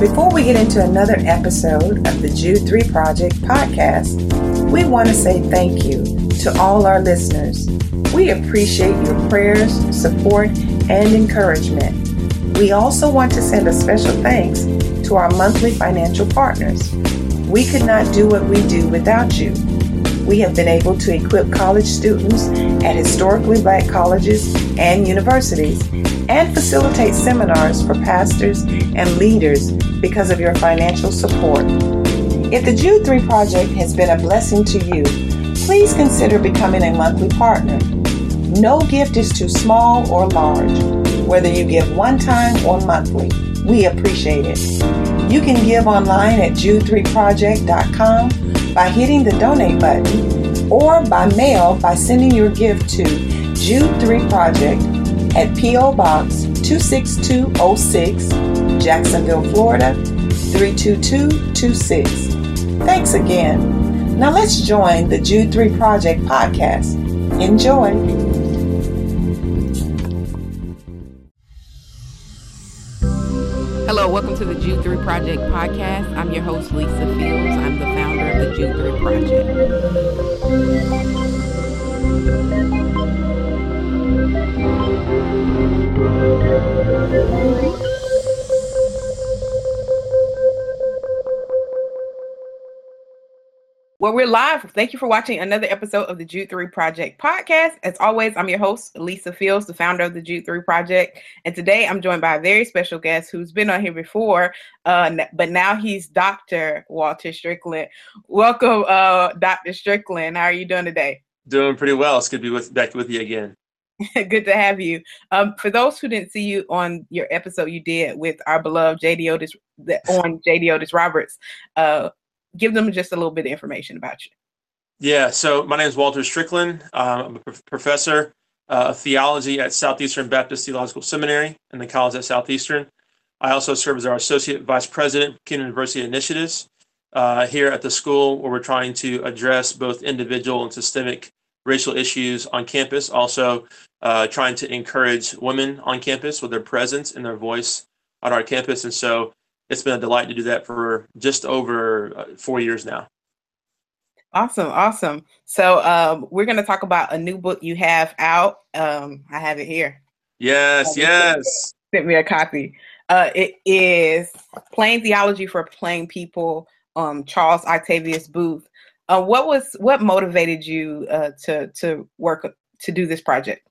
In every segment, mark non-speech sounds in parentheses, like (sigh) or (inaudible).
Before we get into another episode of the Jude 3 Project podcast, we want to say thank you to all our listeners. We appreciate your prayers, support, and encouragement. We also want to send a special thanks to our monthly financial partners. We could not do what we do without you. We have been able to equip college students at historically black colleges and universities and facilitate seminars for pastors and leaders because of your financial support. If the Jude 3 project has been a blessing to you, please consider becoming a monthly partner. No gift is too small or large, whether you give one time or monthly. We appreciate it. You can give online at jude3project.com by hitting the donate button or by mail by sending your gift to Jude 3 Project at P.O. Box 26206, Jacksonville, Florida 32226. Thanks again. Now let's join the Jude 3 Project podcast. Enjoy. Hello, welcome to the Jude 3 Project podcast. I'm your host, Lisa Fields. I'm the founder of the Jude 3 Project. Well, we're live. Thank you for watching another episode of the Jude 3 Project podcast. As always, I'm your host, Lisa Fields, the founder of the Jude 3 Project. And today I'm joined by a very special guest who's been on here before, uh, but now he's Dr. Walter Strickland. Welcome, uh, Dr. Strickland. How are you doing today? Doing pretty well. It's good to be with, back with you again. (laughs) good to have you. Um, for those who didn't see you on your episode you did with our beloved J. Deotis on J. Deotis Roberts, uh, give them just a little bit of information about you. Yeah, so my name is Walter Strickland. Um, I'm a professor uh, of theology at Southeastern Baptist Theological Seminary and the college at Southeastern. I also serve as our associate vice president, Kingdom Diversity Initiatives, uh, here at the school where we're trying to address both individual and systemic racial issues on campus. Also, uh, trying to encourage women on campus with their presence and their voice on our campus. And so, it's been a delight to do that for just over uh, four years now. Awesome, awesome. So um, we're going to talk about a new book you have out. Um, I have it here. Yes, yes. Sent me a copy. Uh, it is Plain Theology for Plain People. Um, Charles Octavius Booth. Uh, what was what motivated you uh, to to work to do this project?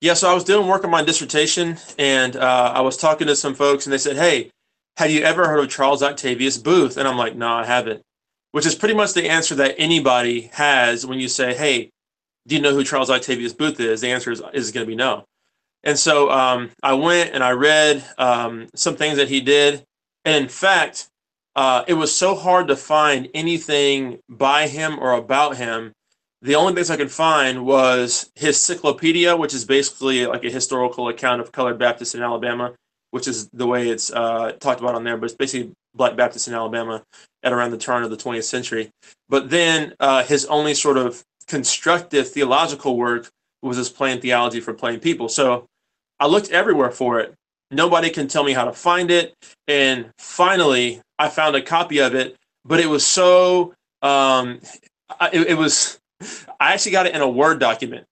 Yeah, so I was doing work on my dissertation, and uh, I was talking to some folks, and they said, "Hey, have you ever heard of Charles Octavius Booth? And I'm like, no, I haven't. Which is pretty much the answer that anybody has when you say, hey, do you know who Charles Octavius Booth is? The answer is, is going to be no. And so um, I went and I read um, some things that he did. And in fact, uh, it was so hard to find anything by him or about him. The only things I could find was his cyclopedia, which is basically like a historical account of colored Baptists in Alabama which is the way it's uh, talked about on there, but it's basically Black Baptists in Alabama at around the turn of the 20th century. But then uh, his only sort of constructive theological work was his plain theology for plain people. So I looked everywhere for it. Nobody can tell me how to find it. And finally, I found a copy of it, but it was so, um, it, it was, I actually got it in a Word document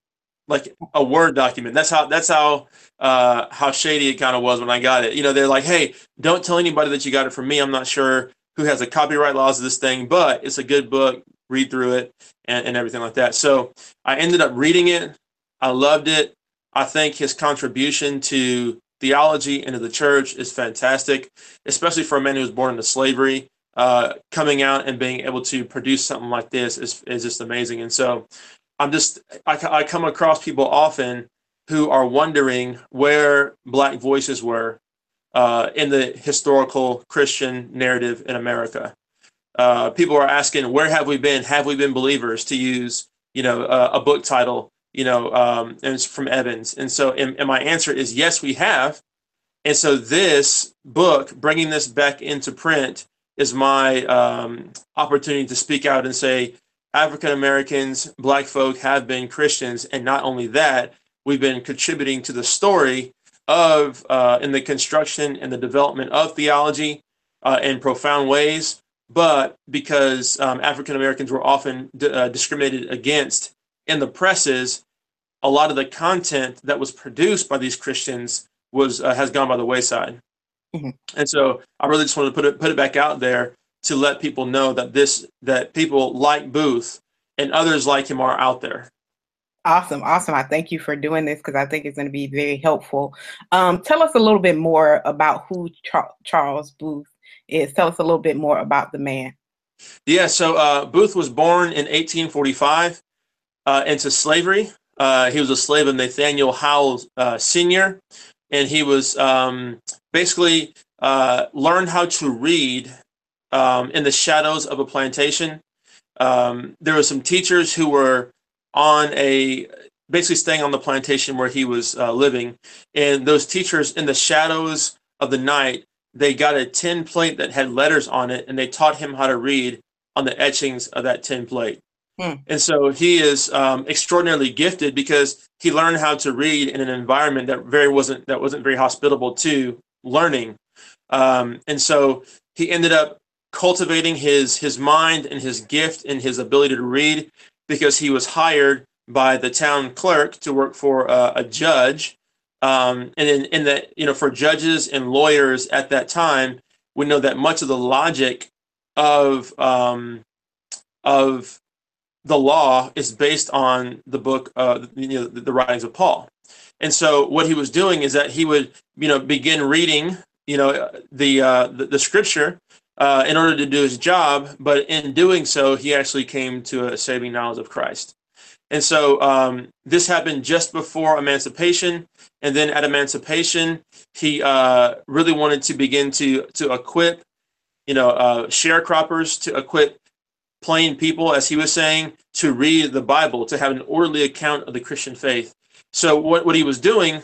like a word document. That's how that's how uh, how shady it kind of was when I got it. You know, they're like, "Hey, don't tell anybody that you got it from me. I'm not sure who has the copyright laws of this thing, but it's a good book. Read through it and, and everything like that." So I ended up reading it. I loved it. I think his contribution to theology and to the church is fantastic, especially for a man who was born into slavery. Uh, coming out and being able to produce something like this is, is just amazing. And so I'm just I, I come across people often who are wondering where black voices were uh, in the historical Christian narrative in America. Uh, people are asking, where have we been? Have we been believers? To use, you know, uh, a book title, you know, um, and it's from Evans. And so, and, and my answer is yes, we have. And so, this book, bringing this back into print, is my um, opportunity to speak out and say, African Americans, Black folk have been Christians, and not only that, we've been contributing to the story of uh, in the construction and the development of theology. uh, in profound ways, but because um, African Americans were often d- uh, discriminated against in the presses, a lot of the content that was produced by these Christians was uh, has gone by the wayside. Mm-hmm. And so I really just wanted to put it put it back out there to let people know that this that people like Booth and others like him are out there. Awesome, awesome. I thank you for doing this because I think it's going to be very helpful. Um, tell us a little bit more about who Char- Charles Booth is. Tell us a little bit more about the man. Yeah, so uh, Booth was born in 1845 uh, into slavery. Uh, he was a slave of Nathaniel Howell uh, Sr., and he was um, basically uh, learned how to read um, in the shadows of a plantation. Um, there were some teachers who were on a basically staying on the plantation where he was uh, living, and those teachers in the shadows of the night they got a tin plate that had letters on it, and they taught him how to read on the etchings of that tin plate. Hmm. And so he is um, extraordinarily gifted because he learned how to read in an environment that very wasn't that wasn't very hospitable to learning. Um, and so he ended up cultivating his his mind and his gift and his ability to read because he was hired by the town clerk to work for uh, a judge. Um, and in, in the you know for judges and lawyers at that time, we know that much of the logic of um, of the law is based on the book, uh, you know, the, the writings of Paul. And so what he was doing is that he would, you know, begin reading, you know, the uh, the, the scripture uh, in order to do his job. But in doing so, he actually came to a saving knowledge of Christ. And so um, this happened just before emancipation. And then at emancipation, he uh, really wanted to begin to to equip, you know, uh, sharecroppers to equip plain people, as he was saying, to read the Bible, to have an orderly account of the Christian faith. So what, what he was doing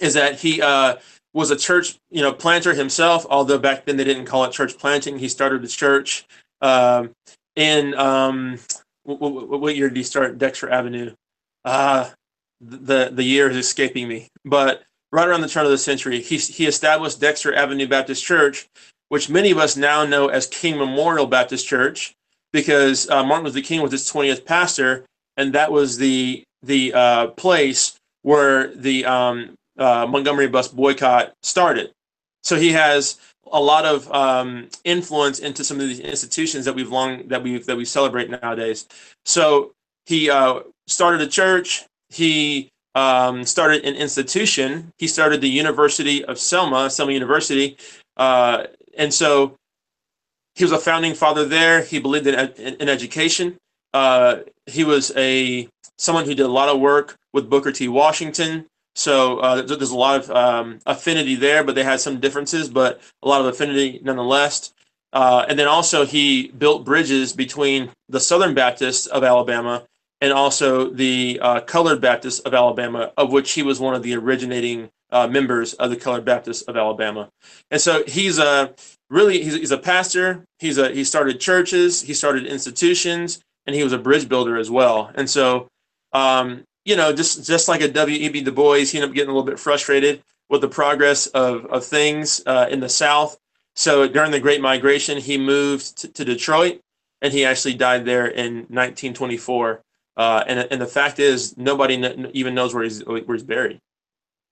is that he uh, was a church, you know, planter himself. Although back then they didn't call it church planting. He started a church um, in um, what, what, year did he start Dexter Avenue? Uh, the the year is escaping me, but right around the turn of the century, he he established Dexter Avenue Baptist Church, which many of us now know as King Memorial Baptist Church, because uh, Martin Luther King was its twentieth pastor, and that was the the uh, place where the um, uh, Montgomery bus boycott started. So he has a lot of um, influence into some of these institutions that we've long that we that we celebrate nowadays. So he uh, started a church. He um, started an institution. He started the University of Selma, Selma University, uh, and so he was a founding father there. He believed in, in, education. Uh, he was a someone who did a lot of work with Booker T. Washington. So uh, there's a lot of um, affinity there, but they had some differences, but a lot of affinity nonetheless. Uh, and then also he built bridges between the Southern Baptists of Alabama and also the uh, Colored Baptists of Alabama, of which he was one of the originating uh, members of the Colored Baptists of Alabama. And so he's a really he's, he's a pastor. He's a he started churches, he started institutions, and he was a bridge builder as well. And so um, you know, just just like a W.E.B. Du Bois, he ended up getting a little bit frustrated with the progress of of things uh, in the South. So during the Great Migration, he moved to, to Detroit, and he actually died there in 1924. Uh, and and the fact is, nobody even knows where he's where he's buried.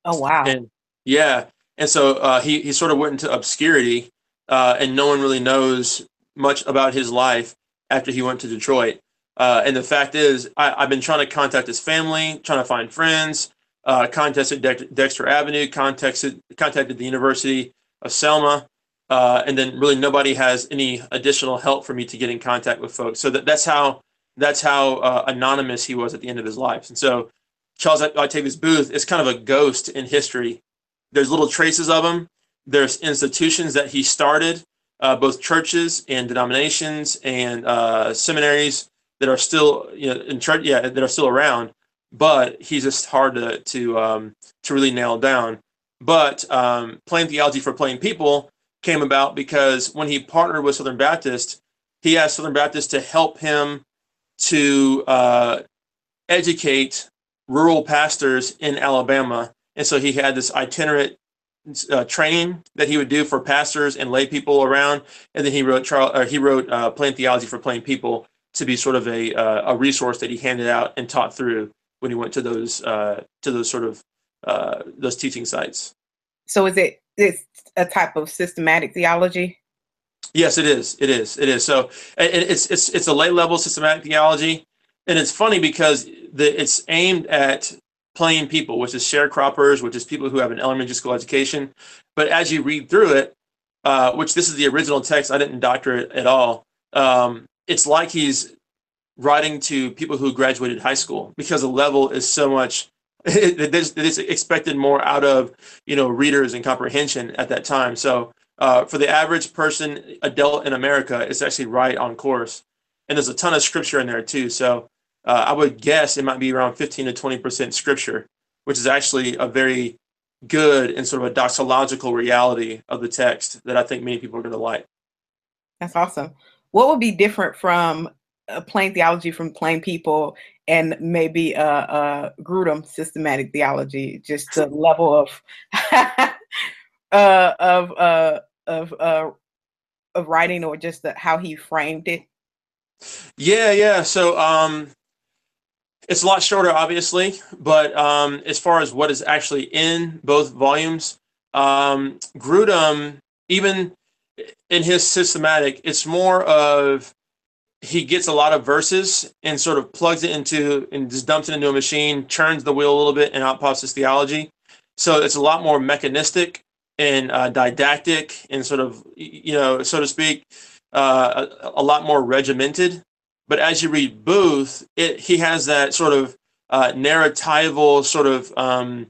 Oh wow! And yeah, and so uh, he he sort of went into obscurity, uh, and no one really knows much about his life after he went to Detroit. Uh, and the fact is, I, have been trying to contact his family, trying to find friends, uh, contacted De- Dexter Avenue, contacted, contacted the University of Selma, uh, and then really nobody has any additional help for me to get in contact with folks. So that, that's how that's how uh, anonymous he was at the end of his life. And so Charles Octavius Booth is kind of a ghost in history. There's little traces of him. There's institutions that he started, uh, both churches and denominations and uh, seminaries that are still you know in church yeah that are still around but he's just hard to to um, to really nail down. But um, plain theology for plain people came about because when he partnered with southern baptist he asked southern baptist to help him to uh, educate rural pastors in alabama. And so he had this itinerant uh, training that he would do for pastors and lay people around, and then he wrote Charles, or he wrote uh, Plain Theology for Plain People to be sort of a uh, a resource that he handed out and taught through when he went to those uh, to those sort of uh, those teaching sites. So is it it's a type of systematic theology? Yes, it is. It is. It is. So it's it's it's a lay level systematic theology, and it's funny because the it's aimed at plain people, which is sharecroppers, which is people who have an elementary school education. But as you read through it, uh, which this is the original text, I didn't doctor it at all. Um, it's like he's writing to people who graduated high school because the level is so much. (laughs) It is expected more out of you know readers and comprehension at that time. So uh, for the average person, adult in America, it's actually right on course. And there's a ton of scripture in there too. So uh, I would guess it might be around 15 to 20% scripture, which is actually a very good and sort of a doxological reality of the text that I think many people are going to like. That's awesome. What would be different from a plain theology from plain people and maybe a, a Grudem systematic theology, just the (laughs) level of (laughs) uh, of uh, of uh, of writing or just the, how he framed it? Yeah, yeah. So um, it's a lot shorter, obviously, but um, as far as what is actually in both volumes, um, Grudem, even in his systematic, it's more of he gets a lot of verses and sort of plugs it into and just dumps it into a machine, churns the wheel a little bit, and out pops his theology. So it's a lot more mechanistic and uh, didactic and sort of, you know, so to speak, uh, a, a lot more regimented but as you read Booth, it, he has that sort of uh, narratival sort of um,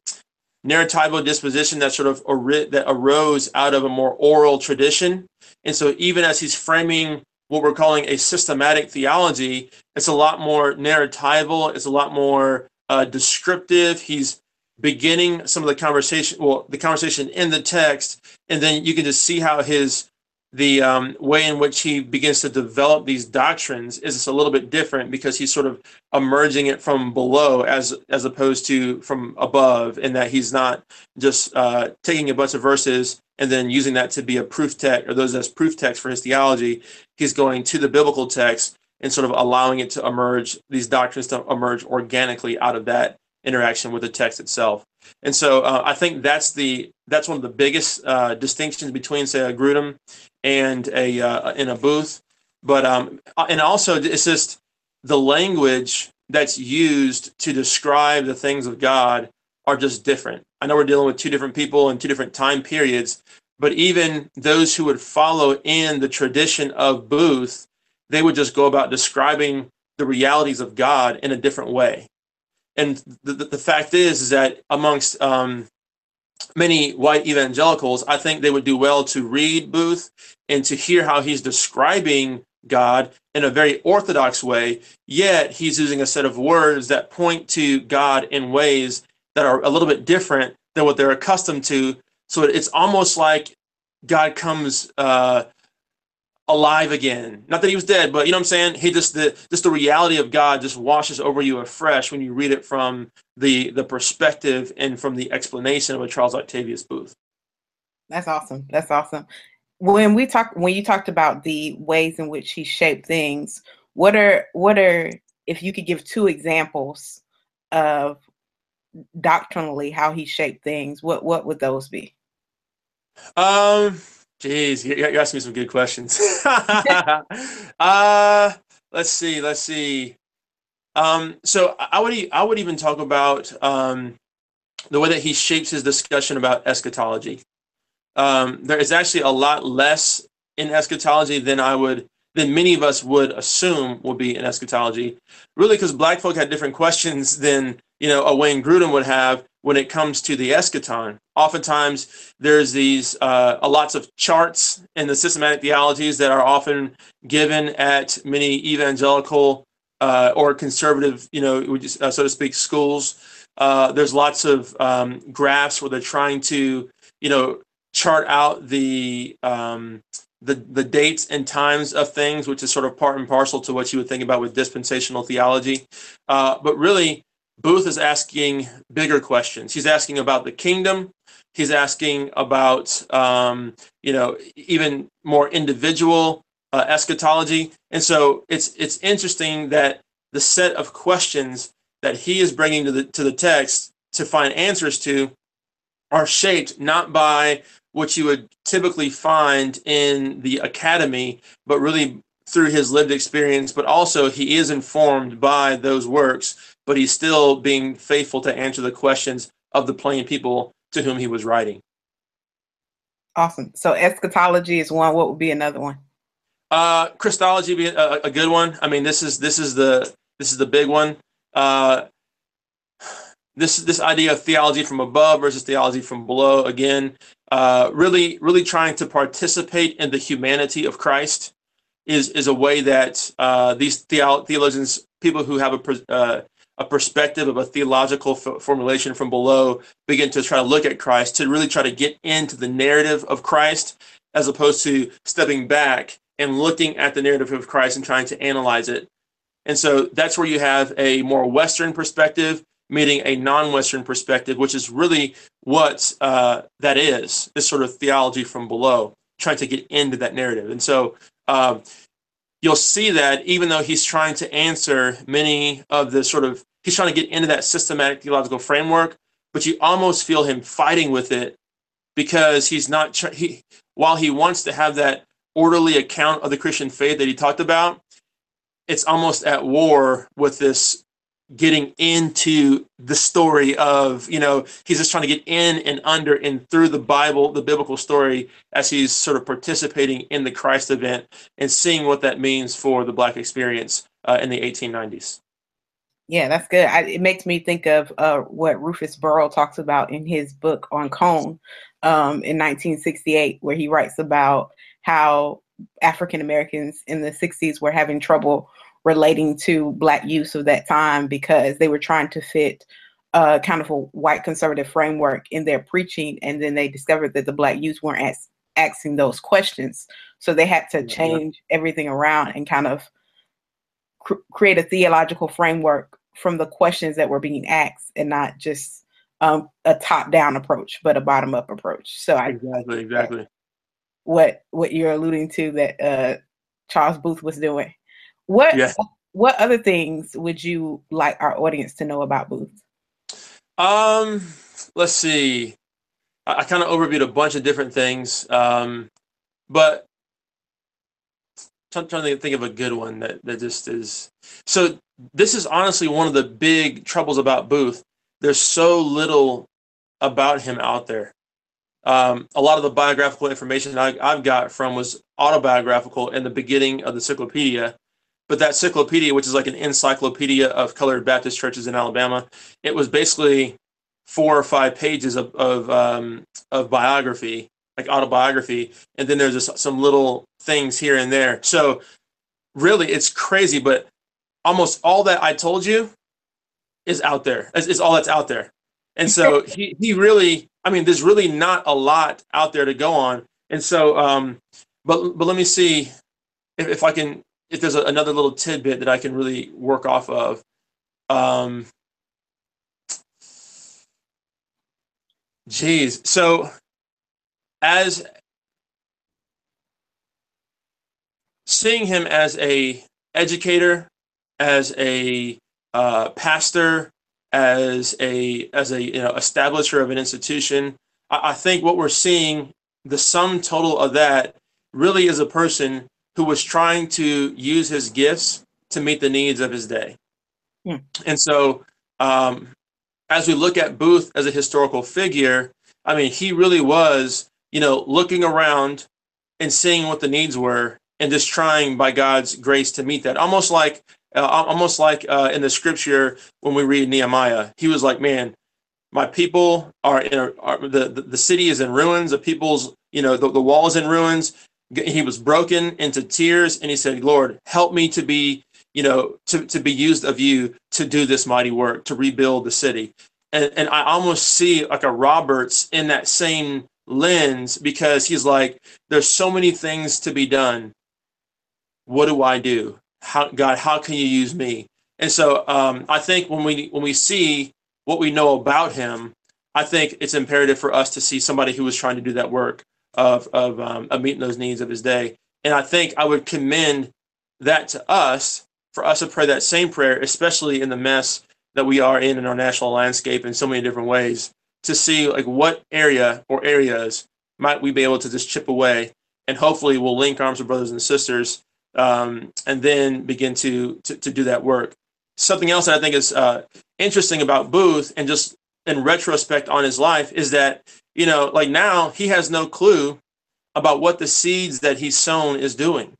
narratival disposition that sort of that arose out of a more oral tradition. And so even as he's framing what we're calling a systematic theology, it's a lot more narratival. It's a lot more uh, descriptive. He's beginning some of the conversation, well, the conversation in the text, and then you can just see how his the um, way in which he begins to develop these doctrines is a little bit different because he's sort of emerging it from below as as opposed to from above in that he's not just uh, taking a bunch of verses and then using that to be a proof text or those as proof text for his theology. He's going to the biblical text and sort of allowing it to emerge these doctrines to emerge organically out of that interaction with the text itself. And so uh, I think that's the that's one of the biggest uh, distinctions between say a Grudem and a uh, in a booth. But um, and also it's just the language that's used to describe the things of God are just different. I know we're dealing with two different people and two different time periods, but even those who would follow in the tradition of Booth, they would just go about describing the realities of God in a different way. And the, the, the fact is, is that amongst um, many white evangelicals, I think they would do well to read Booth and to hear how he's describing God in a very orthodox way, yet he's using a set of words that point to God in ways that are a little bit different than what they're accustomed to. So it's almost like God comes uh, alive again. Not that he was dead, but you know what I'm saying? He just the just the reality of God just washes over you afresh when you read it from the the perspective and from the explanation of a Charles Octavius Booth. That's awesome. That's awesome. When we talk when you talked about the ways in which he shaped things, what are what are if you could give two examples of doctrinally how he shaped things, what what would those be? Um Jeez, you, you asked me some good questions. (laughs) (laughs) uh, let's see, let's see. Um, so I would I would even talk about um, the way that he shapes his discussion about eschatology. Um, there is actually a lot less in eschatology than I would than many of us would assume will be in eschatology. Really, because black folk had different questions than you know a Wayne Grudem would have when it comes to the eschaton. Oftentimes, there's these uh, lots of charts in the systematic theologies that are often given at many evangelical uh, or conservative, you know, uh, so to speak, schools. Uh, there's lots of um, graphs where they're trying to, you know, chart out the um, the the dates and times of things, which is sort of part and parcel to what you would think about with dispensational theology. Uh, but really, Booth is asking bigger questions. He's asking about the kingdom. He's asking about, um, you know, even more individual uh, eschatology. And so it's it's interesting that the set of questions that he is bringing to the to the text to find answers to are shaped not by what you would typically find in the academy, but really through his lived experience. But also, he is informed by those works, but he's still being faithful to answer the questions of the plain people to whom he was writing. Awesome. So eschatology is one. What would be another one? Uh, Christology be a, a, good one. I mean, this is this is the this is the big one. Uh, this this idea of theology from above versus theology from below. Again, uh, really really trying to participate in the humanity of Christ is is a way that uh, these theolo- theologians, people who have a uh, a perspective of a theological f- formulation from below begin to try to look at Christ to really try to get into the narrative of Christ as opposed to stepping back and looking at the narrative of Christ and trying to analyze it. And so that's where you have a more Western perspective meeting a non-Western perspective, which is really what uh, that is, this sort of theology from below, trying to get into that narrative. And so um, you'll see that even though he's trying to answer many of the sort of he's trying to get into that systematic theological framework, but you almost feel him fighting with it because he's not he while he wants to have that orderly account of the Christian faith that he talked about, it's almost at war with this getting into the story of you know he's just trying to get in and under and through the bible the biblical story as he's sort of participating in the christ event and seeing what that means for the black experience uh, in the 1890s yeah, that's good. I, it makes me think of uh, what Rufus Burrow talks about in his book on Cone um, in 1968, where he writes about how African Americans in the 60s were having trouble relating to Black youth of that time because they were trying to fit uh, kind of a white conservative framework in their preaching, and then they discovered that the Black youth weren't as, asking those questions, so they had to change everything around and kind of create a theological framework from the questions that were being asked and not just um, a top down approach, but a bottom up approach. So I exactly exactly what what you're alluding to that uh, Charles Booth was doing. What yeah. what other things would you like our audience to know about Booth? Um, let's see. I, I kind of overviewed a bunch of different things, um, but I'm trying to think of a good one that that just is. So this is honestly one of the big troubles about Booth. There's so little about him out there. Um, a lot of the biographical information I, have got from was autobiographical in the beginning of the encyclopedia. But that encyclopedia, which is like an encyclopedia of colored Baptist churches in Alabama, it was basically four or five pages of of, um, of biography, like autobiography, and then there's just some little things here and there. So really, it's crazy, but almost all that I told you is out there. Is, is all that's out there. And so (laughs) he, he really, I mean, there's really not a lot out there to go on. And so, um, but but let me see if, if I can, if there's a, another little tidbit that I can really work off of. Um, geez, so as seeing him as a educator as a uh, pastor, as a as a you know establisher of an institution. I, I think what we're seeing, the sum total of that, really is a person who was trying to use his gifts to meet the needs of his day. Hmm. And so, um, as we look at Booth as a historical figure, I mean, he really was, you know, looking around and seeing what the needs were and just trying by God's grace to meet that. Almost like uh, almost like uh, in the scripture when we read Nehemiah, he was like, "Man, my people are in a, are, the, the the city is in ruins. The people's you know the, the wall is in ruins. He was broken into tears, and he said, "Lord, help me to be." You know, to, to be used of you to do this mighty work, to rebuild the city. And, and I almost see like a Roberts in that same lens because he's like, there's so many things to be done. What do I do? how God, how can you use me? And so um, I think when we when we see what we know about him, I think it's imperative for us to see somebody who was trying to do that work of of, um, of meeting those needs of his day. And I think I would commend that to us for us to pray that same prayer, especially in the mess that we are in in our national landscape in so many different ways, to see like what area or areas might we be able to just chip away, and hopefully we'll link arms with brothers and sisters, um, and then begin to, to to do that work. Something else that I think is uh, interesting about Booth, and just in retrospect on his life, is that you know like now he has no clue about what the seeds that he's sown is doing.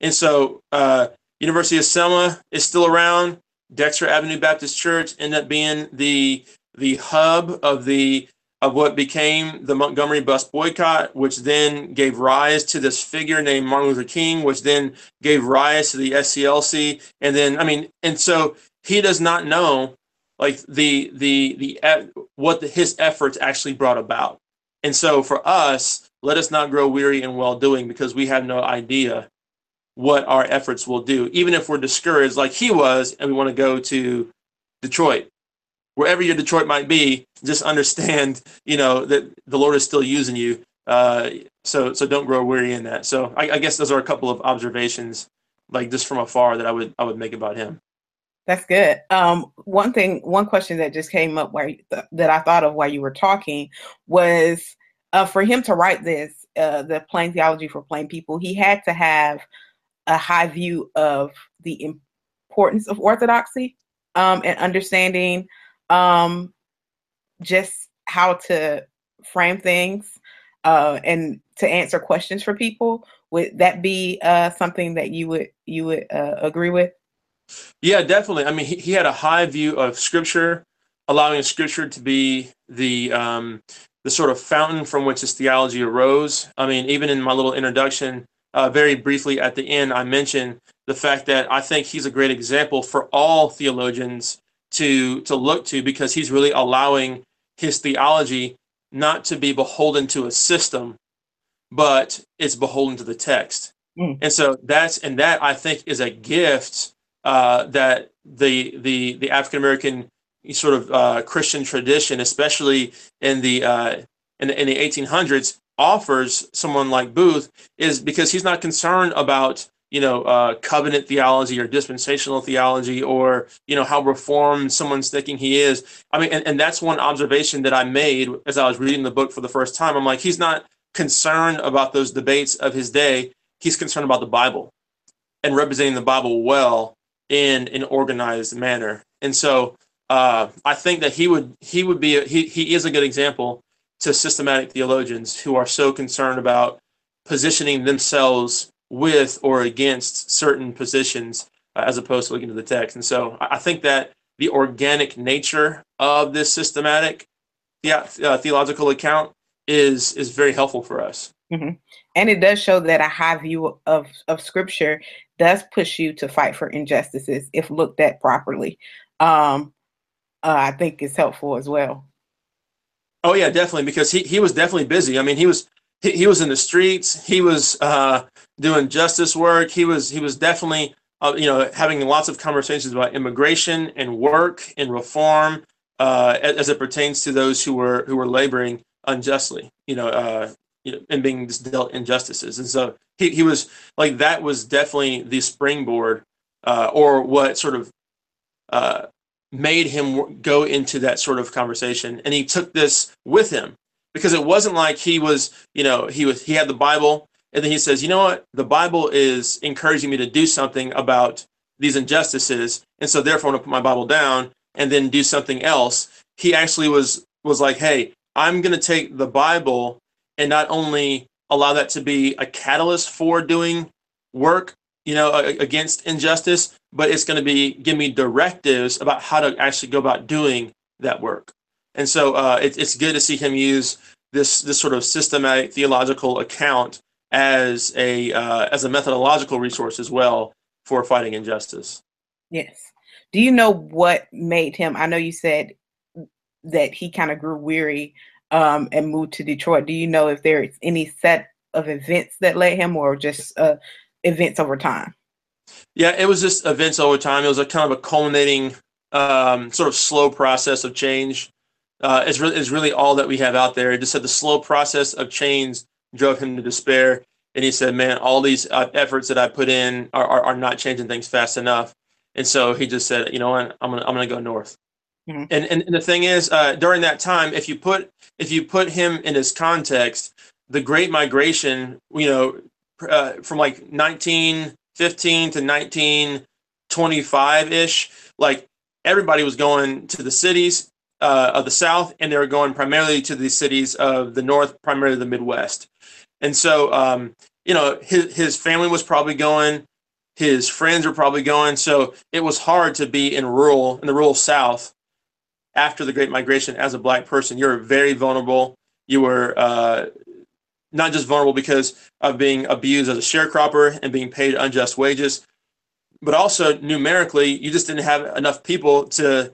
And so, uh, University of Selma is still around. Dexter Avenue Baptist Church ended up being the the hub of the of what became the Montgomery bus boycott, which then gave rise to this figure named Martin Luther King, which then gave rise to the SCLC, and then I mean, and so he does not know like the the the what the, his efforts actually brought about, and so for us, let us not grow weary in well doing because we have no idea what our efforts will do, even if we're discouraged like he was and we want to go to Detroit. Wherever your Detroit might be, just understand, you know, that the Lord is still using you. Uh, so, so don't grow weary in that. So, I, I guess those are a couple of observations, like just from afar, that I would I would make about him. That's good. Um, one thing, one question that just came up where that I thought of while you were talking was uh, for him to write this, uh, the plain theology for plain people. He had to have a high view of the importance of orthodoxy um, and understanding um, just how to frame things uh, and to answer questions for people. Would that be uh, something that you would you would uh, agree with? Yeah, definitely. I mean, he, he had a high view of Scripture, allowing Scripture to be the um, the sort of fountain from which his theology arose. I mean, even in my little introduction, uh, very briefly at the end, I mentioned the fact that I think he's a great example for all theologians to to look to because he's really allowing his theology not to be beholden to a system, but it's beholden to the text. Mm. And so that's and that I think is a gift uh, that the the the African American sort of uh, Christian tradition, especially in the uh, in the, in the 1800s, offers someone like Booth is because he's not concerned about you know uh, covenant theology or dispensational theology or you know how reformed someone's thinking he is. I mean, and, and that's one observation that I made as I was reading the book for the first time. I'm like, he's not concerned about those debates of his day. He's concerned about the Bible and representing the Bible well in an organized manner. And so uh, I think that he would he would be a, he he is a good example to systematic theologians who are so concerned about positioning themselves with or against certain positions uh, as opposed to looking to the text. And so I think that the organic nature of this systematic the, uh, theological account is is very helpful for us. Mm-hmm. And it does show that a high view of, of scripture does push you to fight for injustices if looked at properly. Um, uh, I think it's helpful as well. Oh yeah, definitely because he he was definitely busy. I mean, he was he, he was in the streets. He was uh, doing justice work. He was he was definitely uh, you know having lots of conversations about immigration and work and reform uh, as, it pertains to those who were who were laboring unjustly. You know, uh, you know, and being dealt injustices. And so he he was like that was definitely the springboard uh, or what sort of uh, made him go into that sort of conversation and he took this with him because it wasn't like he was you know he was he had the bible and then he says you know what the bible is encouraging me to do something about these injustices and so therefore i'm to put my bible down and then do something else he actually was was like hey i'm going to take the bible and not only allow that to be a catalyst for doing work you know, against injustice, but it's going to be give me directives about how to actually go about doing that work. And so uh, it, it's good to see him use this this sort of systematic theological account as a uh, as a methodological resource as well for fighting injustice. Yes. Do you know what made him? I know you said that he kind of grew weary um, and moved to Detroit. Do you know if there's any set of events that led him, or just uh, events over time? Yeah, it was just events over time. It was a kind of a culminating, um, sort of slow process of change. Uh, is, re- is really all that we have out there. He just said the slow process of change drove him to despair. And he said, man, all these uh, efforts that I put in are, are, are, not changing things fast enough. And so he just said, you know what, I'm gonna, I'm gonna go north. Mm-hmm. And, and, and the thing is, uh, during that time, if you put if you put him in his context, the Great Migration, you know, uh, from like 1915 to 1925 ish, like everybody was going to the cities uh, of the South, and they were going primarily to the cities of the North, primarily the Midwest. And so, um, you know, his his family was probably going, his friends were probably going. So it was hard to be in rural in the rural South after the Great Migration as a black person. You're very vulnerable. You were uh, not just vulnerable because of being abused as a sharecropper and being paid unjust wages, but also numerically, you just didn't have enough people to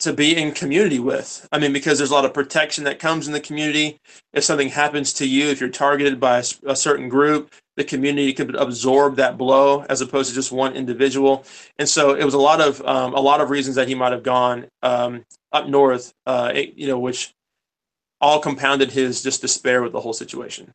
to be in community with. I mean, because there's a lot of protection that comes in the community. If something happens to you, if you're targeted by a, a, certain group, the community could absorb that blow as opposed to just one individual. And so it was a lot of um, a lot of reasons that he might have gone um, up north. Uh, it, you know, which all compounded his just despair with the whole situation.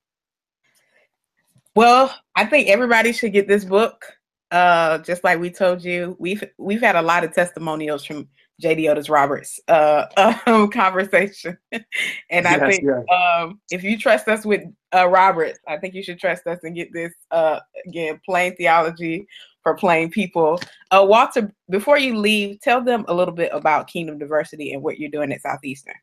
Well, I think everybody should get this book. Uh, just like we told you, we've we've had a lot of testimonials from J. Deotis Roberts uh, (laughs) um, conversation. and yes, I think yes. um, if you trust us with uh, Roberts, I think you should trust us and get this uh, again plain theology for plain people. Uh, Walter, before you leave, tell them a little bit about Kingdom Diversity and what you're doing at Southeastern.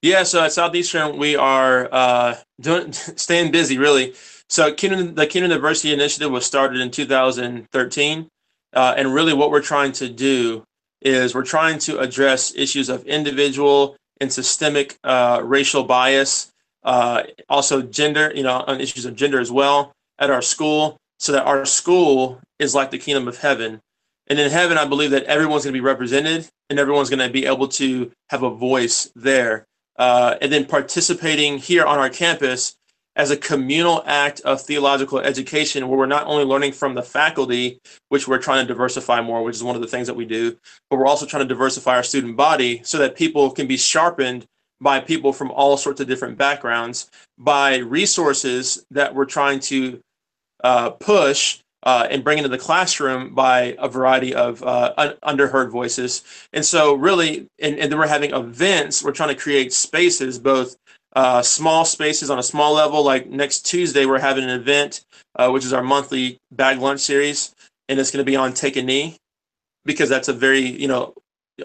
Yeah, so at Southeastern we are uh, doing (laughs) staying busy really. So Kingdom, the Kingdom Diversity Initiative was started in 2013, uh, and really what we're trying to do is we're trying to address issues of individual and systemic uh, racial bias, uh, also gender, you know, on issues of gender as well at our school, so that our school is like the kingdom of heaven. And in heaven, I believe that everyone's going to be represented and everyone's going to be able to have a voice there. Uh, and then participating here on our campus as a communal act of theological education where we're not only learning from the faculty, which we're trying to diversify more, which is one of the things that we do, but we're also trying to diversify our student body so that people can be sharpened by people from all sorts of different backgrounds, by resources that we're trying to uh, push uh, and bring into the classroom by a variety of uh, un- underheard voices. And so, really, and, and then we're having events, we're trying to create spaces, both uh, small spaces on a small level. Like next Tuesday, we're having an event, uh, which is our monthly bag lunch series, and it's going to be on Take a Knee because that's a very you know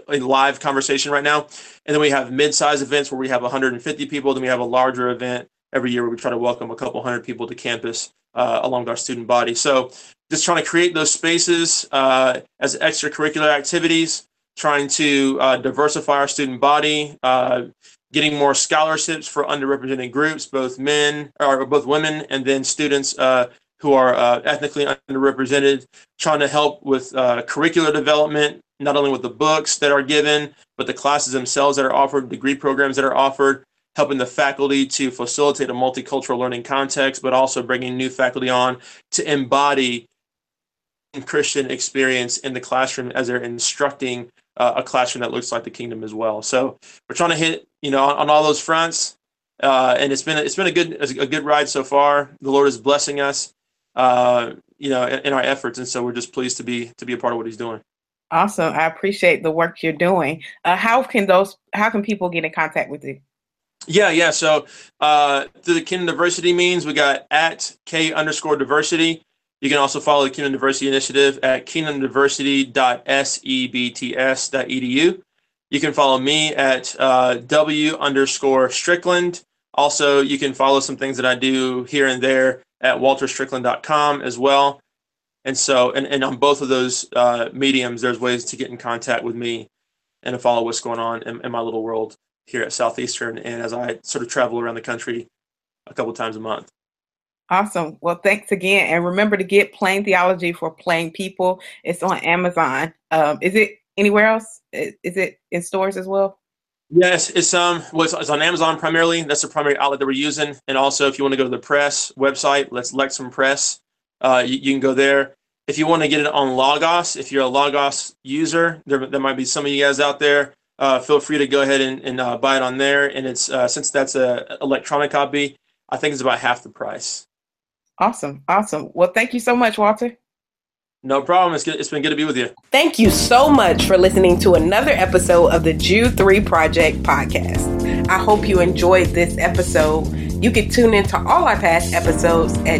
a live conversation right now. And then we have mid-size events where we have 150 people. Then we have a larger event every year where we try to welcome a couple hundred people to campus uh, along with our student body. So just trying to create those spaces uh, as extracurricular activities, trying to uh, diversify our student body, uh, getting more scholarships for underrepresented groups, both men or both women, and then students uh, who are uh, ethnically underrepresented, trying to help with uh, curricular development, not only with the books that are given, but the classes themselves that are offered, degree programs that are offered, helping the faculty to facilitate a multicultural learning context, but also bringing new faculty on to embody Christian experience in the classroom as they're instructing uh, a classroom that looks like the kingdom as well. So we're trying to hit, you know, on, on all those fronts, uh, and it's been it's been a good a good ride so far. The Lord is blessing us, uh, you know, in, in our efforts, and so we're just pleased to be to be a part of what He's doing. Awesome! I appreciate the work you're doing. Uh, how can those? How can people get in contact with you? Yeah, yeah. So uh, through the Kingdom Diversity means we got at K underscore diversity. You can also follow the Kingdom Diversity Initiative at kingdomdiversity.sebts.edu. You can follow me at uh, W underscore Strickland. Also, you can follow some things that I do here and there at walterstrickland.com as well. And so, and, and on both of those uh, mediums, there's ways to get in contact with me and to follow what's going on in, in my little world here at Southeastern and as I sort of travel around the country a couple times a month. Awesome. Well, thanks again. And remember to get Plain Theology for Plain People. It's on Amazon. Um, is it anywhere else? Is it in stores as well? Yes, it's um well, it's, it's, on Amazon primarily. That's the primary outlet that we're using. And also, if you want to go to the press website, let's Lexham Press. Uh, you, you, can go there. If you want to get it on Logos, if you're a Logos user, there, there might be some of you guys out there. uh, feel free to go ahead and, and uh, buy it on there. And it's uh, since that's a electronic copy, I think it's about half the price. Awesome, awesome. Well, thank you so much, Walter. No problem. It's, good. it's been good to be with you. Thank you so much for listening to another episode of the Jude 3 Project podcast. I hope you enjoyed this episode. You can tune into all our past episodes at